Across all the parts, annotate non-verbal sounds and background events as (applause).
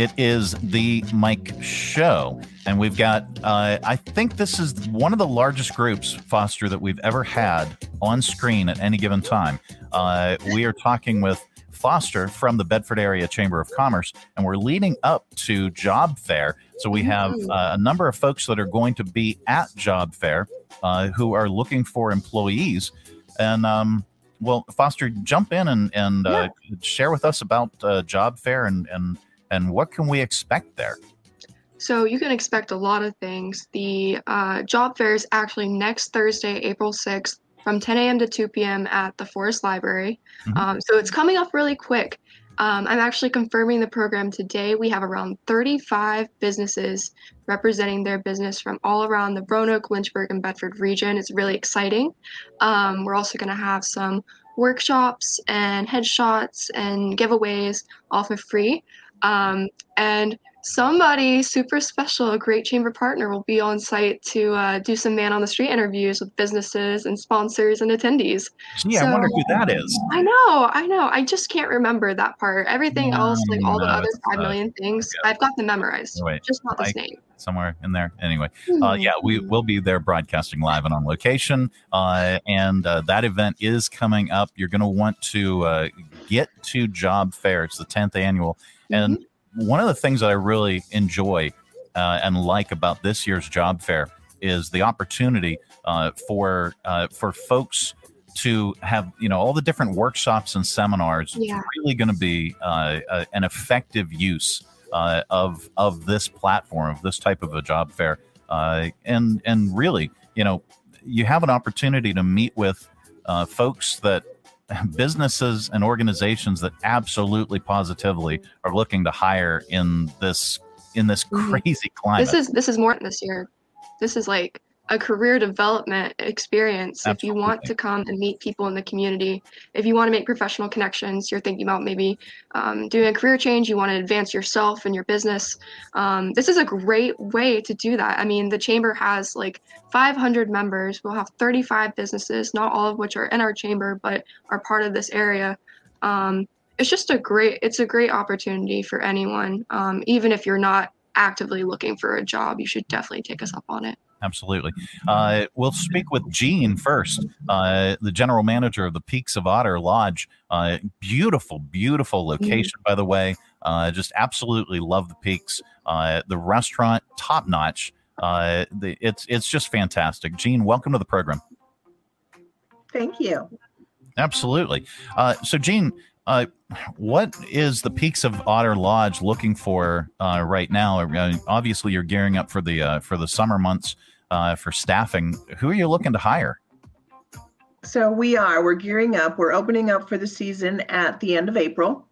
It is the Mike Show. And we've got, uh, I think this is one of the largest groups, Foster, that we've ever had on screen at any given time. Uh, we are talking with Foster from the Bedford Area Chamber of Commerce, and we're leading up to Job Fair. So we have uh, a number of folks that are going to be at Job Fair uh, who are looking for employees. And um, well, Foster, jump in and, and uh, share with us about uh, Job Fair and, and and what can we expect there? So you can expect a lot of things. The uh, job fair is actually next Thursday, April 6th, from 10 a.m. to 2 p.m. at the Forest Library. Mm-hmm. Um, so it's coming up really quick. Um, I'm actually confirming the program today. We have around 35 businesses representing their business from all around the Roanoke, Lynchburg, and Bedford region. It's really exciting. Um, we're also going to have some workshops and headshots and giveaways all for free. Um, and somebody super special, a great chamber partner, will be on site to uh, do some man on the street interviews with businesses and sponsors and attendees. Yeah, so, I wonder who that is. I know, I know. I just can't remember that part. Everything else, like all no, the other five uh, million things. I've got them memorized. Wait, just not this name somewhere in there. Anyway, uh, yeah, we hmm. will be there broadcasting live and on location. Uh, and uh, that event is coming up. You're going to want to uh, get to Job Fair. It's the 10th annual. And mm-hmm. One of the things that I really enjoy uh, and like about this year's job fair is the opportunity uh, for uh, for folks to have you know all the different workshops and seminars. Yeah. Really going to be uh, an effective use uh, of of this platform, of this type of a job fair, uh, and and really, you know, you have an opportunity to meet with folks that (laughs) businesses and organizations that absolutely positively are looking to hire in this in this mm-hmm. crazy climate. This is this is more than this year. This is like a career development experience. Absolutely. if you want to come and meet people in the community if you want to make professional connections you're thinking about maybe um, doing a career change you want to advance yourself and your business um, this is a great way to do that. I mean the chamber has like 500 members. We'll have 35 businesses not all of which are in our chamber but are part of this area. Um, it's just a great it's a great opportunity for anyone. Um, even if you're not actively looking for a job you should definitely take us up on it absolutely. Uh, we'll speak with Jean first, uh, the general manager of the Peaks of Otter Lodge. Uh, beautiful, beautiful location, by the way. Uh, just absolutely love the Peaks. Uh, the restaurant, top notch. Uh, it's it's just fantastic. Jean, welcome to the program. Thank you. Absolutely. so, Jean, uh, what is the Peaks of Otter Lodge looking for uh, right now? Uh, obviously, you're gearing up for the uh, for the summer months uh, for staffing. Who are you looking to hire? So we are. We're gearing up. We're opening up for the season at the end of April.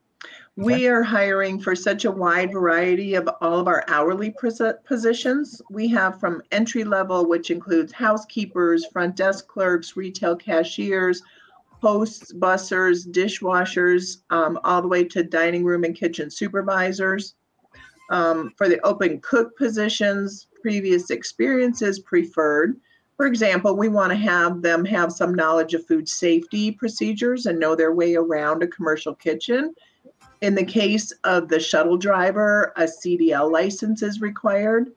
Okay. We are hiring for such a wide variety of all of our hourly positions. We have from entry level, which includes housekeepers, front desk clerks, retail cashiers, hosts, bussers, dishwashers, um, all the way to dining room and kitchen supervisors. Um, for the open cook positions, previous experiences preferred. For example, we want to have them have some knowledge of food safety procedures and know their way around a commercial kitchen. In the case of the shuttle driver, a CDL license is required.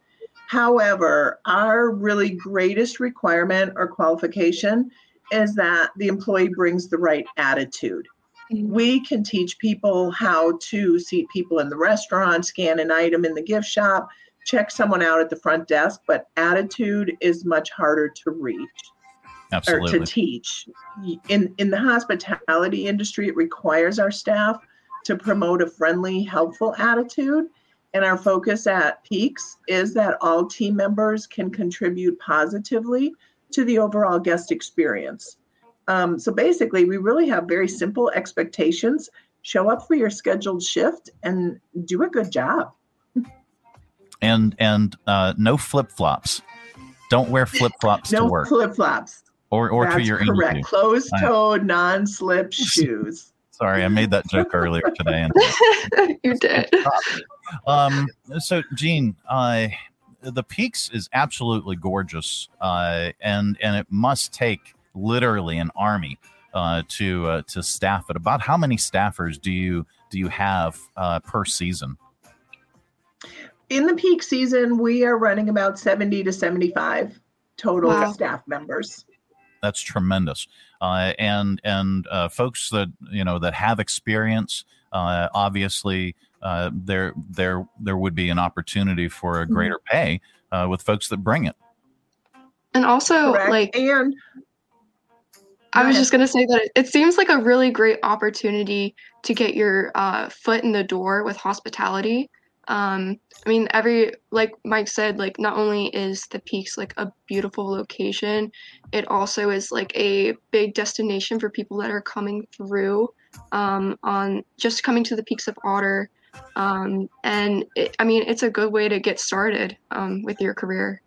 However, our really greatest requirement or qualification is that the employee brings the right attitude. We can teach people how to seat people in the restaurant, scan an item in the gift shop, check someone out at the front desk, but attitude is much harder to reach Absolutely. or to teach. In in the hospitality industry, it requires our staff to promote a friendly, helpful attitude. And our focus at Peaks is that all team members can contribute positively to the overall guest experience. Um, so basically, we really have very simple expectations. Show up for your scheduled shift and do a good job and and uh, no flip flops. Don't wear flip flops no to work. flip flops. Or or That's to your correct. interview. Closed toed, non slip (laughs) shoes. Sorry, I made that joke (laughs) earlier today. And (laughs) you did. Um, so, Jean, uh, the Peaks is absolutely gorgeous, uh, and and it must take literally an army uh, to uh, to staff it. About how many staffers do you do you have uh, per season? In the peak season, we are running about 70 to 75 total wow. staff members. That's tremendous. Uh, and and uh, folks that you know that have experience, uh, obviously, uh, there there there would be an opportunity for a mm-hmm. greater pay uh, with folks that bring it. And also, Correct. like, and I was just going to say that it, seems like a really great opportunity to get your uh, foot in the door with hospitality. Um, I mean, every, like Mike said, like, not only is the Peaks like a beautiful location, it also is like a big destination for people that are coming through um, on just coming to the Peaks of Otter. Um, and it, I mean, it's a good way to get started um, with your career.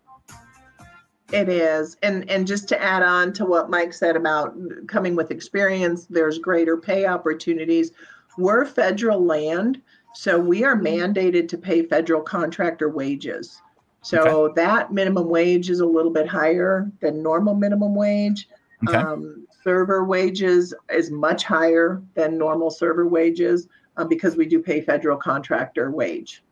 It is. And and just to add on to what Mike said about coming with experience, there's greater pay opportunities. We're federal land, so we are mandated to pay federal contractor wages. So okay. that minimum wage is a little bit higher than normal minimum wage. Okay. Um, server wages is much higher than normal server wages uh, because we do pay federal contractor wage.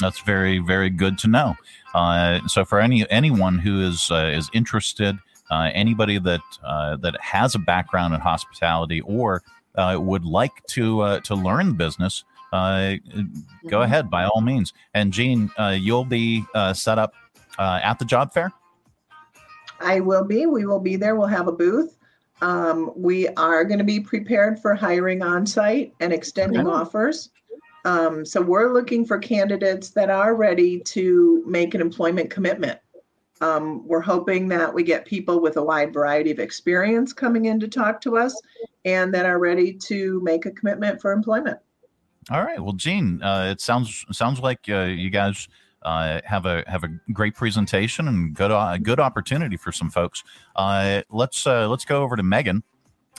That's very very good to know. Uh, so for any anyone who is uh, is interested, uh, anybody that uh, that has a background in hospitality or uh, would like to uh, to learn the business, go mm-hmm. ahead by all means. And Jean, you'll be set up at the job fair. I will be. We will be there. We'll have a booth. Um, we are going to be prepared for hiring on site and extending okay. offers. Um, so we're looking for candidates that are ready to make an employment commitment. Um, we're hoping that we get people with a wide variety of experience coming in to talk to us and that are ready to make a commitment for employment. All right. Well, Jean, uh, it sounds sounds like uh, you guys uh, have a have a great presentation and good uh, good opportunity for some folks. Uh, let's uh, let's go over to Megan.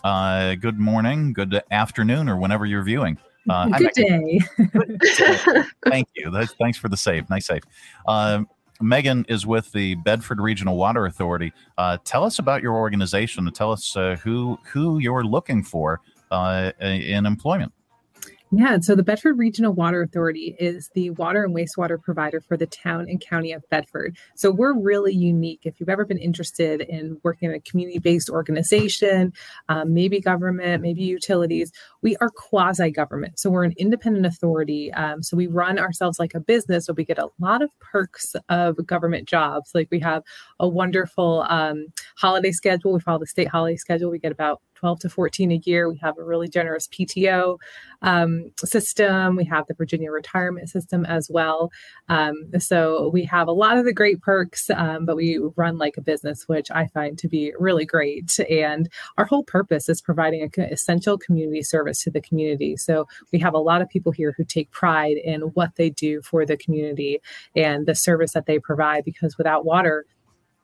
Uh, good morning, good afternoon, or whenever you're viewing. Uh, Good day. (laughs) Thank you. That's, thanks for the save. Nice save. Uh, Megan is with the Bedford Regional Water Authority. Uh, tell us about your organization and tell us uh, who who you're looking for uh, in employment. Yeah, so the Bedford Regional Water Authority is the water and wastewater provider for the town and county of Bedford. So we're really unique. If you've ever been interested in working in a community based organization, um, maybe government, maybe utilities, we are quasi government. So we're an independent authority. Um, so we run ourselves like a business, so we get a lot of perks of government jobs. Like we have a wonderful um, holiday schedule. We follow the state holiday schedule. We get about 12 to 14 a year. We have a really generous PTO um, system. We have the Virginia retirement system as well. Um, so we have a lot of the great perks, um, but we run like a business, which I find to be really great. And our whole purpose is providing an essential community service to the community. So we have a lot of people here who take pride in what they do for the community and the service that they provide because without water,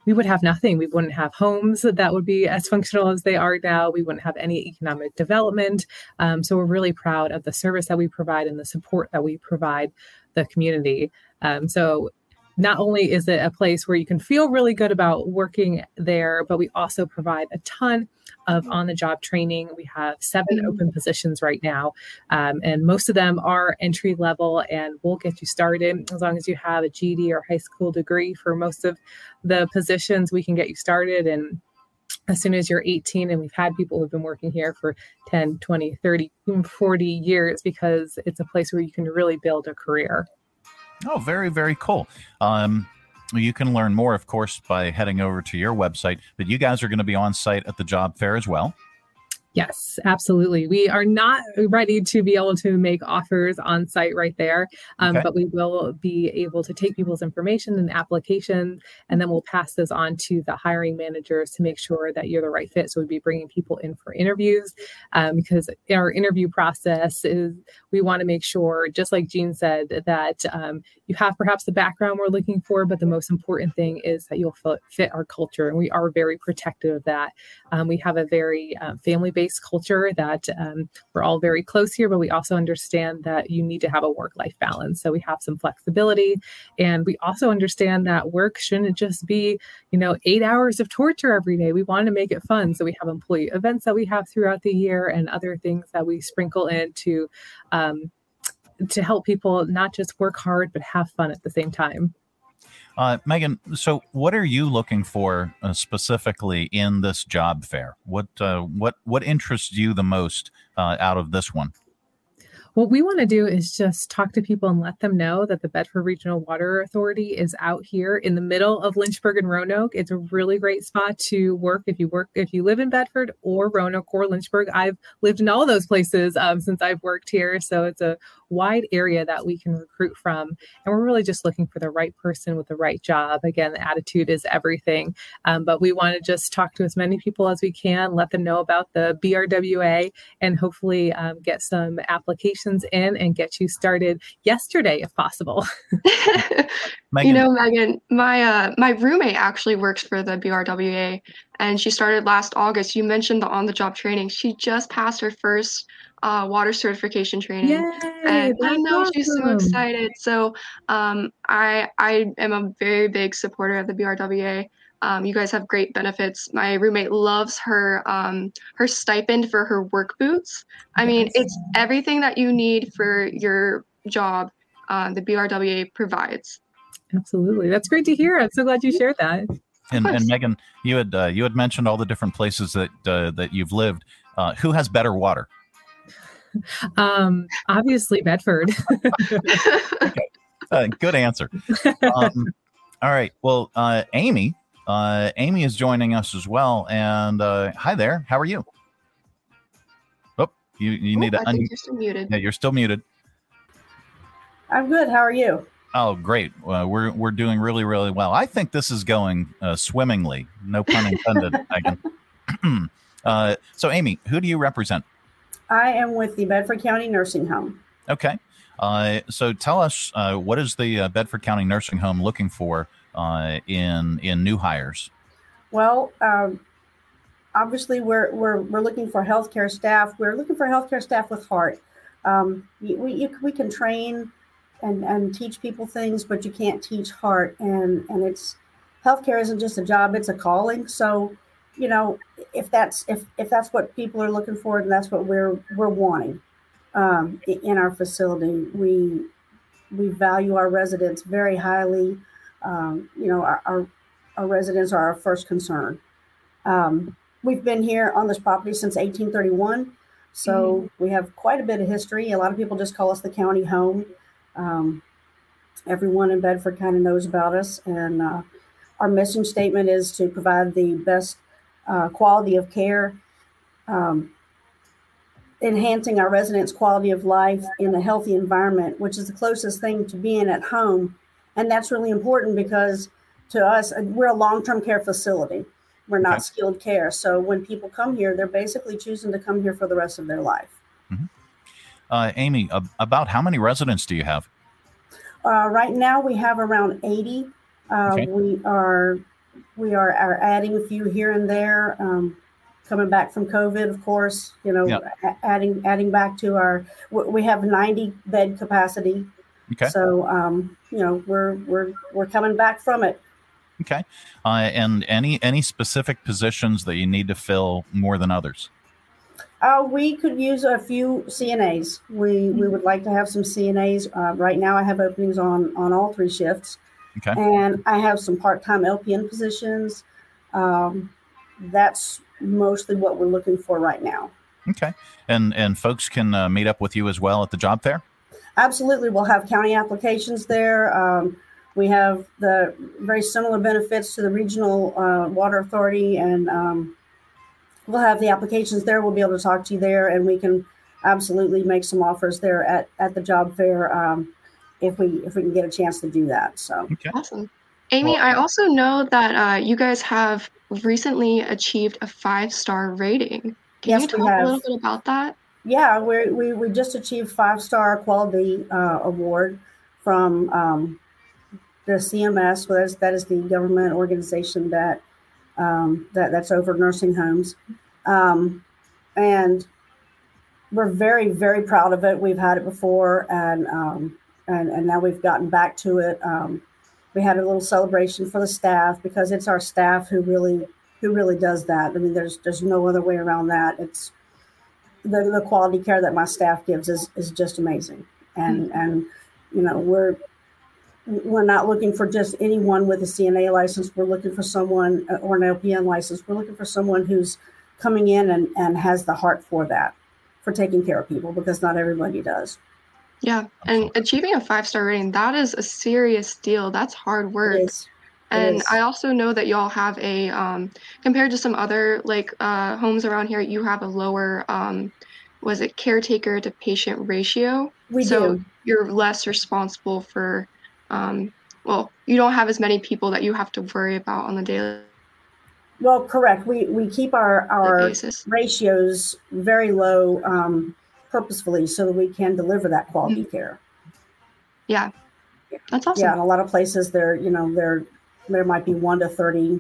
we would have nothing. We wouldn't have homes that would be as functional as they are now. We wouldn't have any economic development. Um, so we're really proud of the service that we provide and the support that we provide the community. Um, so not only is it a place where you can feel really good about working there, but we also provide a ton of on the job training. We have seven mm-hmm. open positions right now, um, and most of them are entry level and we'll get you started as long as you have a GED or high school degree for most of the positions. We can get you started and as soon as you're 18 and we've had people who've been working here for 10 20 30 40 years because it's a place where you can really build a career Oh, very, very cool. Um, you can learn more, of course, by heading over to your website, but you guys are going to be on site at the job fair as well. Yes, absolutely. We are not ready to be able to make offers on site right there, um, okay. but we will be able to take people's information and applications, and then we'll pass those on to the hiring managers to make sure that you're the right fit. So we'd be bringing people in for interviews um, because our interview process is we want to make sure, just like Jean said, that um, you have perhaps the background we're looking for, but the most important thing is that you'll fit our culture, and we are very protective of that. Um, we have a very uh, family based culture that um, we're all very close here, but we also understand that you need to have a work life balance. So we have some flexibility. And we also understand that work shouldn't just be, you know, eight hours of torture every day. We want to make it fun. So we have employee events that we have throughout the year and other things that we sprinkle in to um, to help people not just work hard but have fun at the same time. Uh, Megan, so what are you looking for uh, specifically in this job fair? What uh, what what interests you the most uh, out of this one? What we want to do is just talk to people and let them know that the Bedford Regional Water Authority is out here in the middle of Lynchburg and Roanoke. It's a really great spot to work if you work if you live in Bedford or Roanoke or Lynchburg. I've lived in all those places um, since I've worked here, so it's a wide area that we can recruit from. And we're really just looking for the right person with the right job. Again, the attitude is everything. Um, but we want to just talk to as many people as we can, let them know about the BRWA, and hopefully um, get some applications in and get you started yesterday if possible. (laughs) you know, Megan, my uh, my roommate actually works for the BRWA and she started last August. You mentioned the on the job training. She just passed her first uh, water certification training. Yay, and I know awesome. she's so excited. So um, I I am a very big supporter of the BRWA. Um, you guys have great benefits. My roommate loves her um, her stipend for her work boots. I mean, it's everything that you need for your job. Uh, the BRWA provides. Absolutely, that's great to hear. I'm so glad you shared that. And, and Megan, you had uh, you had mentioned all the different places that uh, that you've lived. Uh, who has better water? (laughs) Um, obviously, Bedford. okay. (laughs) Uh, good answer. Um, all right. Well, uh, Amy, uh, Amy is joining us as well. And uh, hi there. How are you? Oh, you, you need to. Un- you're still muted. Yeah, you're still muted. I'm good. How are you? Oh, great. Uh, we're we're doing really really well. I think this is going uh, swimmingly. No pun intended. Megan. (clears throat) uh, so, Amy, who do you represent? I am with the Bedford County Nursing Home. Okay. Uh, so tell us uh, what is the uh, Bedford County Nursing Home looking for uh, in in new hires? Well, um, obviously we're, we're we're looking for healthcare staff. We're looking for healthcare staff with heart. Um, we you, we can train and and teach people things, but you can't teach heart. And and it's healthcare isn't just a job; it's a calling. So you know, if that's if if that's what people are looking for, and that's what we're we're wanting um, in our facility, we we value our residents very highly. Um, you know, our, our, our residents are our first concern. Um, we've been here on this property since 1831, so mm-hmm. we have quite a bit of history. A lot of people just call us the county home. Um, everyone in Bedford kind of knows about us, and uh, our mission statement is to provide the best uh, quality of care, um, enhancing our residents' quality of life in a healthy environment, which is the closest thing to being at home. And that's really important because to us, uh, we're a long term care facility. We're not okay. skilled care. So when people come here, they're basically choosing to come here for the rest of their life. Mm-hmm. Uh, Amy, uh, about how many residents do you have? Uh, right now, we have around 80. Uh, okay. We are we are, are adding a few here and there. Um, coming back from COVID, of course, you know, yep. adding adding back to our we have 90 bed capacity. Okay. So um, you know, we're we're we're coming back from it. Okay. Uh, and any any specific positions that you need to fill more than others? Uh, we could use a few CNAs. We we would like to have some CNAs. Uh, right now, I have openings on on all three shifts. Okay. And I have some part-time LPN positions. Um, that's mostly what we're looking for right now. Okay. And and folks can uh, meet up with you as well at the job fair. Absolutely, we'll have county applications there. Um, we have the very similar benefits to the regional uh, water authority, and um, we'll have the applications there. We'll be able to talk to you there, and we can absolutely make some offers there at at the job fair. Um, if we if we can get a chance to do that. So okay. awesome. Amy, well, I also know that uh, you guys have recently achieved a five star rating. Can yes, you talk a little bit about that? Yeah, we we we just achieved five star quality uh, award from um, the CMS. That is, that is the government organization that um, that that's over nursing homes, um, and we're very very proud of it. We've had it before, and um, and, and now we've gotten back to it. Um, we had a little celebration for the staff because it's our staff who really who really does that. I mean, there's there's no other way around that. It's the, the quality care that my staff gives is is just amazing. and and you know we're we're not looking for just anyone with a CNA license. We're looking for someone uh, or an LPN license. We're looking for someone who's coming in and, and has the heart for that, for taking care of people, because not everybody does. Yeah, and achieving a five star rating, that is a serious deal. That's hard work. And I also know that y'all have a, um, compared to some other like uh, homes around here, you have a lower, um, was it caretaker to patient ratio? We so do. you're less responsible for, um, well, you don't have as many people that you have to worry about on the daily Well, correct. We we keep our our basis. ratios very low um, purposefully so that we can deliver that quality care. Yeah, that's awesome. Yeah, in a lot of places there, you know, there there might be one to 30,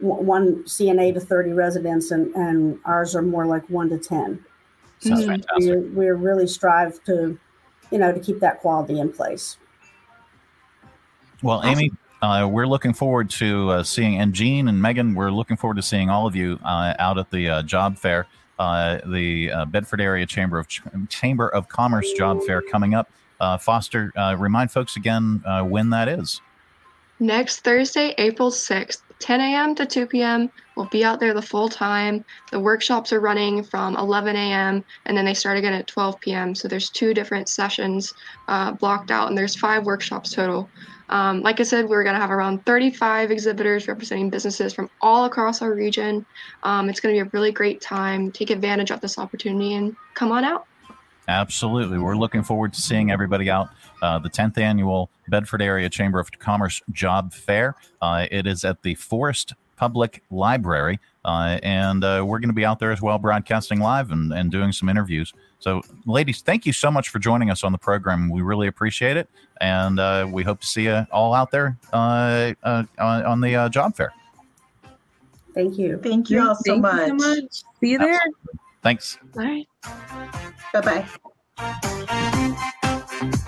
one CNA to 30 residents and, and ours are more like one to 10. Sounds Mhm. fantastic. We, we really strive to, you know, to keep that quality in place. Well, Amy, uh, we're looking forward to uh, seeing, and Jean and Megan, we're looking forward to seeing all of you uh, out at the uh, job fair, uh, the uh, Bedford Area Chamber of Ch- Chamber of Commerce job fair coming up. Uh, Foster, uh, remind folks again uh, when that is. Next Thursday, April 6th, 10 a.m. to 2 p.m. We'll be out there the full time. The workshops are running from 11 a.m. and then they start again at 12 p.m. So there's two different sessions blocked out, and there's five workshops total. Um, like I said, we're going to have around 35 exhibitors representing businesses from all across our region. Um, it's going to be a really great time. Take advantage of this opportunity and come on out. Absolutely. We're looking forward to seeing everybody out. Uh, the 10th annual Bedford Area Chamber of Commerce Job Fair. Uh, it is at the Forest Public Library. Uh, and uh, we're going to be out there as well, broadcasting live and, and doing some interviews. So, ladies, thank you so much for joining us on the program. We really appreciate it. And uh, we hope to see you all out there uh, uh, on, on the uh, job fair. Thank you. Thank you all so Thank you much. so much. See you there. Thanks. All right. Bye bye.